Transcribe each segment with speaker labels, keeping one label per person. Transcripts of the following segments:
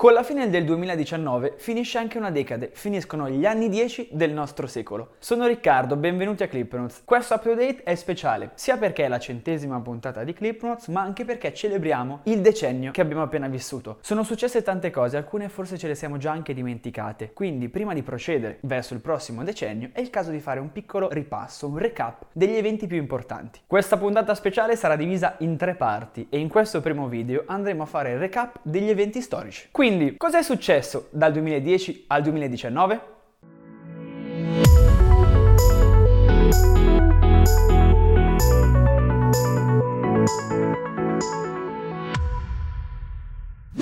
Speaker 1: Con la fine del 2019 finisce anche una decade, finiscono gli anni 10 del nostro secolo. Sono Riccardo, benvenuti a Clipnotes. Questo update è speciale, sia perché è la centesima puntata di Clipnotes, ma anche perché celebriamo il decennio che abbiamo appena vissuto. Sono successe tante cose, alcune forse ce le siamo già anche dimenticate, quindi prima di procedere verso il prossimo decennio è il caso di fare un piccolo ripasso, un recap degli eventi più importanti. Questa puntata speciale sarà divisa in tre parti e in questo primo video andremo a fare il recap degli eventi storici. Quindi quindi, cosa è successo dal 2010 al 2019?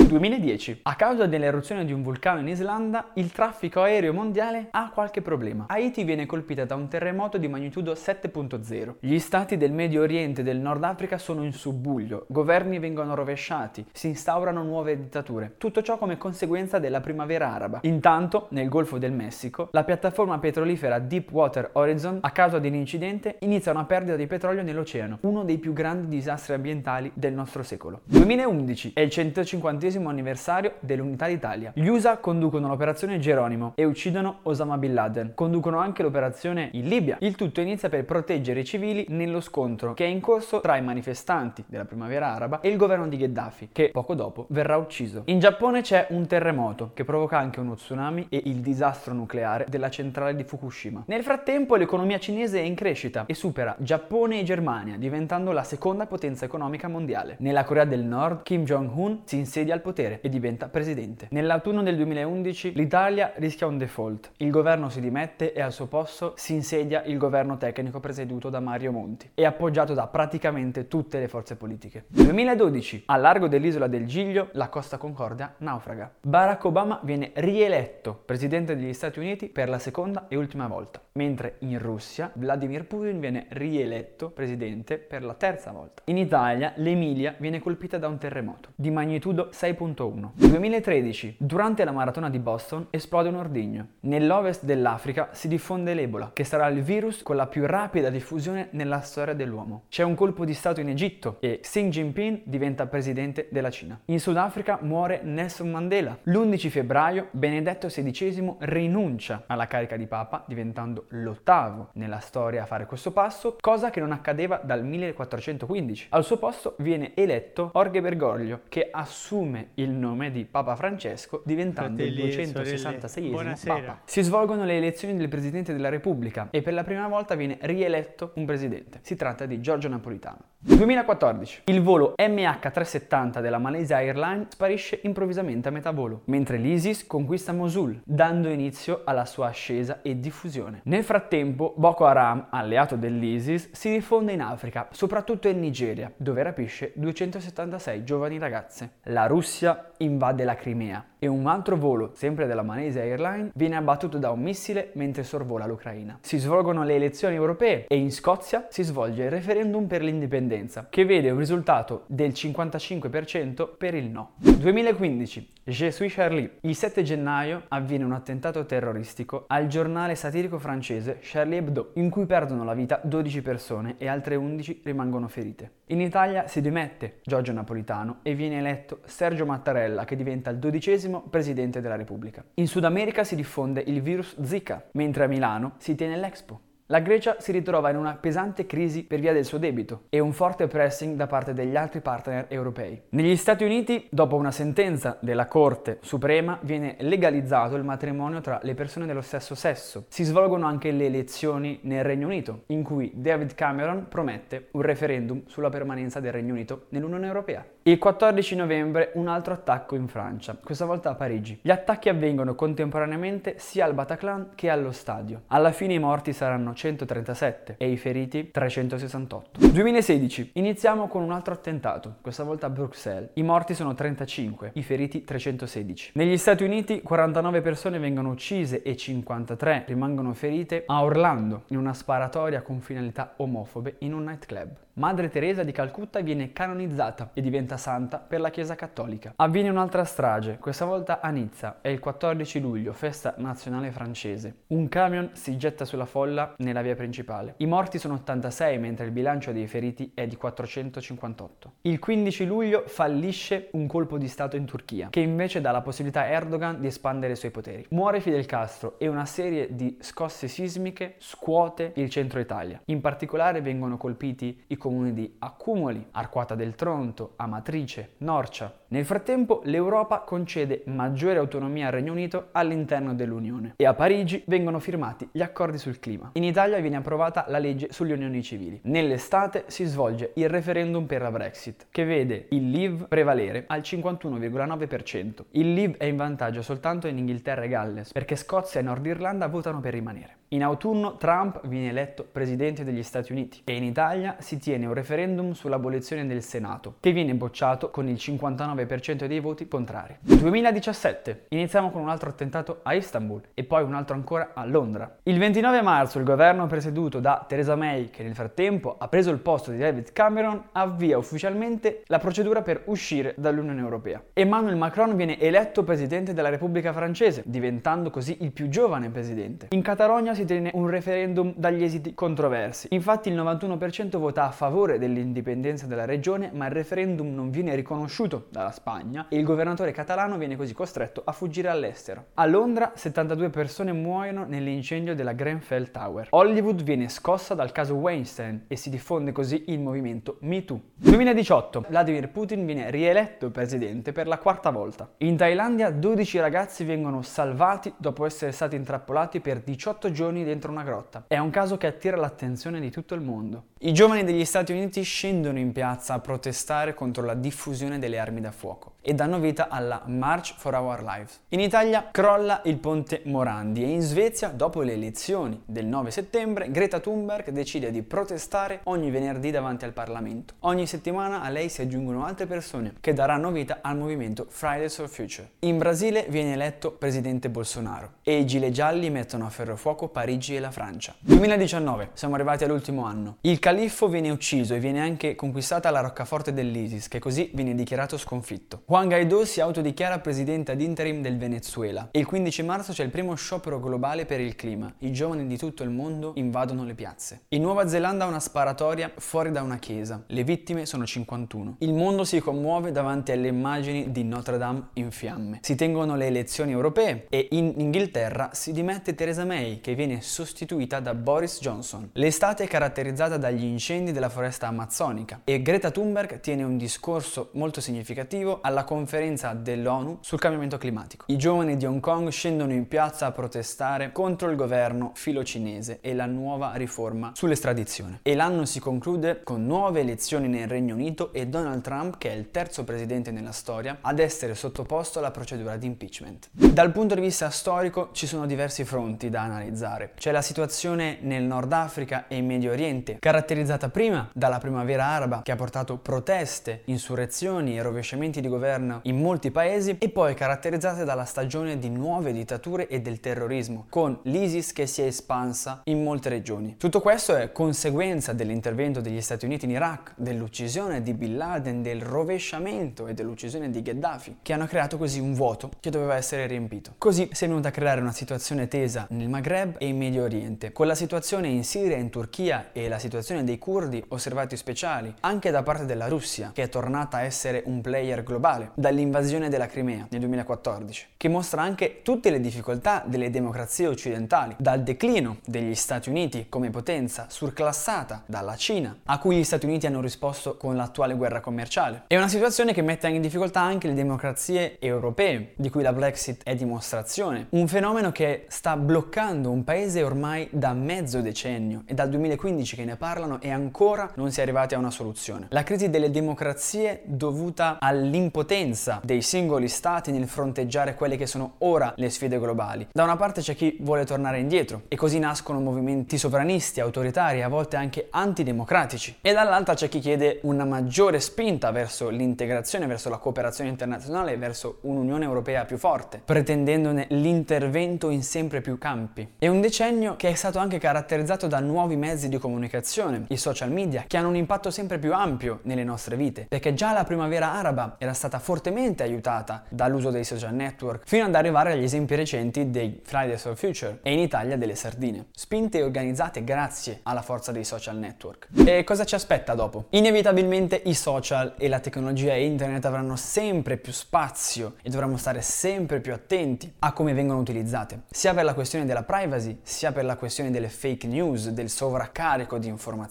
Speaker 1: 2010. A causa dell'eruzione di un vulcano in Islanda, il traffico aereo mondiale ha qualche problema. Haiti viene colpita da un terremoto di magnitudo 7.0. Gli stati del Medio Oriente e del Nord Africa sono in subbuglio, governi vengono rovesciati, si instaurano nuove dittature. Tutto ciò come conseguenza della primavera araba. Intanto, nel Golfo del Messico, la piattaforma petrolifera Deepwater Horizon, a causa di un incidente, inizia una perdita di petrolio nell'oceano, uno dei più grandi disastri ambientali del nostro secolo. 2011 è il 150 anniversario dell'Unità d'Italia. Gli USA conducono l'operazione Geronimo e uccidono Osama Bin Laden. Conducono anche l'operazione in Libia. Il tutto inizia per proteggere i civili nello scontro che è in corso tra i manifestanti della primavera araba e il governo di Gheddafi, che poco dopo verrà ucciso. In Giappone c'è un terremoto che provoca anche uno tsunami e il disastro nucleare della centrale di Fukushima. Nel frattempo l'economia cinese è in crescita e supera Giappone e Germania, diventando la seconda potenza economica mondiale. Nella Corea del Nord Kim Jong-un si insedia al potere e diventa presidente. Nell'autunno del 2011 l'Italia rischia un default. Il governo si dimette e al suo posto si insedia il governo tecnico presieduto da Mario Monti e appoggiato da praticamente tutte le forze politiche. 2012, a largo dell'isola del Giglio, la Costa Concordia naufraga. Barack Obama viene rieletto presidente degli Stati Uniti per la seconda e ultima volta, mentre in Russia Vladimir Putin viene rieletto presidente per la terza volta. In Italia l'Emilia viene colpita da un terremoto di magnitudo 6 6.1. 2013. Durante la maratona di Boston esplode un ordigno. Nell'ovest dell'Africa si diffonde l'Ebola, che sarà il virus con la più rapida diffusione nella storia dell'uomo. C'è un colpo di Stato in Egitto e Xi Jinping diventa presidente della Cina. In Sudafrica muore Nelson Mandela. L'11 febbraio Benedetto XVI rinuncia alla carica di Papa, diventando l'ottavo nella storia a fare questo passo, cosa che non accadeva dal 1415. Al suo posto viene eletto Jorge Bergoglio, che assume il nome di Papa Francesco diventando Fratelli, il 266 Papa. Si svolgono le elezioni del Presidente della Repubblica e per la prima volta viene rieletto un Presidente. Si tratta di Giorgio Napolitano. 2014. Il volo MH370 della Malaysia Airlines sparisce improvvisamente a metà volo, mentre l'ISIS conquista Mosul, dando inizio alla sua ascesa e diffusione. Nel frattempo, Boko Haram, alleato dell'ISIS, si diffonde in Africa, soprattutto in Nigeria, dove rapisce 276 giovani ragazze. La Russia Russia invade la Crimea e un altro volo, sempre della Malaysia Airlines, viene abbattuto da un missile mentre sorvola l'Ucraina. Si svolgono le elezioni europee e in Scozia si svolge il referendum per l'indipendenza, che vede un risultato del 55% per il no. 2015. Je suis Charlie. Il 7 gennaio avviene un attentato terroristico al giornale satirico francese Charlie Hebdo, in cui perdono la vita 12 persone e altre 11 rimangono ferite. In Italia si dimette Giorgio Napolitano e viene eletto Sergio Mattarella, che diventa il dodicesimo presidente della Repubblica. In Sud America si diffonde il virus Zika, mentre a Milano si tiene l'Expo. La Grecia si ritrova in una pesante crisi per via del suo debito e un forte pressing da parte degli altri partner europei. Negli Stati Uniti, dopo una sentenza della Corte Suprema, viene legalizzato il matrimonio tra le persone dello stesso sesso. Si svolgono anche le elezioni nel Regno Unito, in cui David Cameron promette un referendum sulla permanenza del Regno Unito nell'Unione Europea. Il 14 novembre un altro attacco in Francia, questa volta a Parigi. Gli attacchi avvengono contemporaneamente sia al Bataclan che allo stadio. Alla fine i morti saranno 137 e i feriti 368. 2016. Iniziamo con un altro attentato, questa volta a Bruxelles. I morti sono 35, i feriti 316. Negli Stati Uniti 49 persone vengono uccise e 53 rimangono ferite a Orlando in una sparatoria con finalità omofobe in un nightclub. Madre Teresa di Calcutta viene canonizzata e diventa santa per la Chiesa Cattolica. Avviene un'altra strage, questa volta a Nizza, è il 14 luglio, festa nazionale francese. Un camion si getta sulla folla nella via principale. I morti sono 86 mentre il bilancio dei feriti è di 458. Il 15 luglio fallisce un colpo di Stato in Turchia, che invece dà la possibilità a Erdogan di espandere i suoi poteri. Muore Fidel Castro e una serie di scosse sismiche scuote il centro Italia. In particolare vengono colpiti i comuni di Accumoli, Arquata del Tronto, Amatrice, Norcia. Nel frattempo l'Europa concede maggiore autonomia al Regno Unito all'interno dell'Unione e a Parigi vengono firmati gli accordi sul clima. In Italia viene approvata la legge sulle unioni civili. Nell'estate si svolge il referendum per la Brexit, che vede il Leave prevalere al 51,9%. Il Leave è in vantaggio soltanto in Inghilterra e Galles, perché Scozia e Nord Irlanda votano per rimanere. In autunno Trump viene eletto presidente degli Stati Uniti e in Italia si tiene un referendum sull'abolizione del Senato, che viene bocciato con il 59% dei voti contrari. 2017. Iniziamo con un altro attentato a Istanbul e poi un altro ancora a Londra. Il 29 marzo il governo presieduto da Theresa May, che nel frattempo ha preso il posto di David Cameron, avvia ufficialmente la procedura per uscire dall'Unione Europea. Emmanuel Macron viene eletto presidente della Repubblica francese, diventando così il più giovane presidente. In Catalogna si tiene un referendum dagli esiti controversi. Infatti il 91% vota a favore dell'indipendenza della regione, ma il referendum non viene riconosciuto dalla Spagna e il governatore catalano viene così costretto a fuggire all'estero. A Londra 72 persone muoiono nell'incendio della Grenfell Tower. Hollywood viene scossa dal caso Weinstein e si diffonde così il movimento MeToo. 2018. Vladimir Putin viene rieletto presidente per la quarta volta. In Thailandia 12 ragazzi vengono salvati dopo essere stati intrappolati per 18 giorni giorni dentro una grotta. È un caso che attira l'attenzione di tutto il mondo. I giovani degli Stati Uniti scendono in piazza a protestare contro la diffusione delle armi da fuoco e danno vita alla March for Our Lives. In Italia crolla il ponte Morandi e in Svezia, dopo le elezioni del 9 settembre, Greta Thunberg decide di protestare ogni venerdì davanti al Parlamento. Ogni settimana a lei si aggiungono altre persone che daranno vita al movimento Fridays for Future. In Brasile viene eletto presidente Bolsonaro e i gilet gialli mettono a ferro fuoco Parigi e la Francia. 2019, siamo arrivati all'ultimo anno. Il califfo viene ucciso e viene anche conquistata la roccaforte dell'ISIS, che così viene dichiarato sconfitto. Juan Guaidó si autodichiara presidente ad interim del Venezuela e il 15 marzo c'è il primo sciopero globale per il clima. I giovani di tutto il mondo invadono le piazze. In Nuova Zelanda una sparatoria fuori da una chiesa. Le vittime sono 51. Il mondo si commuove davanti alle immagini di Notre Dame in fiamme. Si tengono le elezioni europee e in Inghilterra si dimette Theresa May che viene viene sostituita da Boris Johnson. L'estate è caratterizzata dagli incendi della foresta amazzonica e Greta Thunberg tiene un discorso molto significativo alla conferenza dell'ONU sul cambiamento climatico. I giovani di Hong Kong scendono in piazza a protestare contro il governo filo-cinese e la nuova riforma sull'estradizione. E l'anno si conclude con nuove elezioni nel Regno Unito e Donald Trump, che è il terzo presidente nella storia, ad essere sottoposto alla procedura di impeachment. Dal punto di vista storico ci sono diversi fronti da analizzare. C'è la situazione nel Nord Africa e in Medio Oriente, caratterizzata prima dalla primavera araba che ha portato proteste, insurrezioni e rovesciamenti di governo in molti paesi e poi caratterizzata dalla stagione di nuove dittature e del terrorismo, con l'ISIS che si è espansa in molte regioni. Tutto questo è conseguenza dell'intervento degli Stati Uniti in Iraq, dell'uccisione di Bin Laden, del rovesciamento e dell'uccisione di Gheddafi, che hanno creato così un vuoto che doveva essere riempito. Così si è venuta a creare una situazione tesa nel Maghreb e in Medio Oriente, con la situazione in Siria e in Turchia e la situazione dei curdi osservati speciali, anche da parte della Russia, che è tornata a essere un player globale dall'invasione della Crimea nel 2014, che mostra anche tutte le difficoltà delle democrazie occidentali, dal declino degli Stati Uniti come potenza surclassata dalla Cina, a cui gli Stati Uniti hanno risposto con l'attuale guerra commerciale. È una situazione che mette in difficoltà anche le democrazie europee, di cui la Brexit è dimostrazione, un fenomeno che sta bloccando un paese ormai da mezzo decennio e dal 2015 che ne parlano e ancora non si è arrivati a una soluzione. La crisi delle democrazie dovuta all'impotenza dei singoli stati nel fronteggiare quelle che sono ora le sfide globali. Da una parte c'è chi vuole tornare indietro e così nascono movimenti sovranisti, autoritari, a volte anche antidemocratici e dall'altra c'è chi chiede una maggiore spinta verso l'integrazione, verso la cooperazione internazionale, verso un'Unione Europea più forte, pretendendone l'intervento in sempre più campi. È un decennio che è stato anche caratterizzato da nuovi mezzi di comunicazione, globalizzazione, i social media che hanno un impatto sempre più ampio nelle nostre vite, perché già la primavera araba era stata fortemente aiutata dall'uso dei social network, fino ad arrivare agli esempi recenti dei Fridays for Future e in Italia delle sardine, spinte e organizzate grazie alla forza dei social network. E cosa ci aspetta dopo? Inevitabilmente i social e la tecnologia e internet avranno sempre più spazio e dovremo stare sempre più attenti a come vengono utilizzate, sia per la questione della privacy, sia per la questione delle fake news, del sovraccarico di informazioni,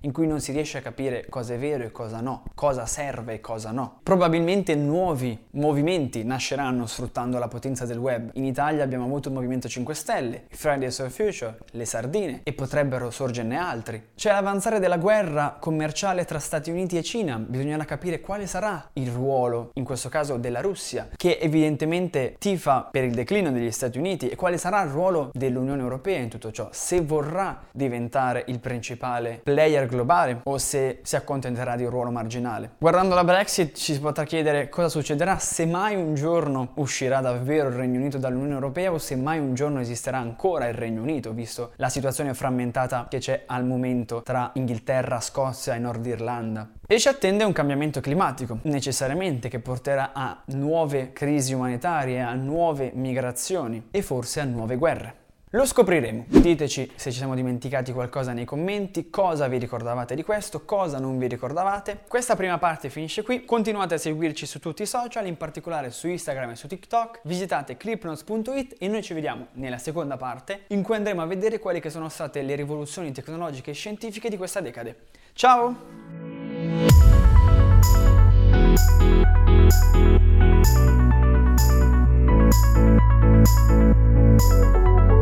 Speaker 1: in cui non si riesce a capire cosa è vero e cosa no, cosa serve e cosa no. Probabilmente nuovi movimenti nasceranno sfruttando la potenza del web. In Italia abbiamo avuto il Movimento 5 Stelle, Fridays for Future, le sardine e potrebbero sorgerne altri. C'è l'avanzare della guerra commerciale tra Stati Uniti e Cina, bisognerà capire quale sarà il ruolo, in questo caso della Russia, che evidentemente tifa per il declino degli Stati Uniti e quale sarà il ruolo dell'Unione Europea in tutto ciò, se vorrà diventare il principale player globale o se si accontenterà di un ruolo marginale. Guardando la Brexit ci si potrà chiedere cosa succederà se mai un giorno uscirà davvero il Regno Unito dall'Unione Europea o se mai un giorno esisterà ancora il Regno Unito, visto la situazione frammentata che c'è al momento tra Inghilterra, Scozia e Nord Irlanda. E ci attende un cambiamento climatico, necessariamente, che porterà a nuove crisi umanitarie, a nuove migrazioni e forse a nuove guerre. Lo scopriremo. Diteci se ci siamo dimenticati qualcosa nei commenti, cosa vi ricordavate di questo, cosa non vi ricordavate. Questa prima parte finisce qui. Continuate a seguirci su tutti i social, in particolare su Instagram e su TikTok. Visitate clipnotes.it e noi ci vediamo nella seconda parte in cui andremo a vedere quali che sono state le rivoluzioni tecnologiche e scientifiche di questa decade. Ciao!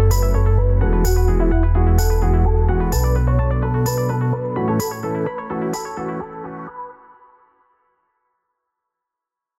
Speaker 1: Música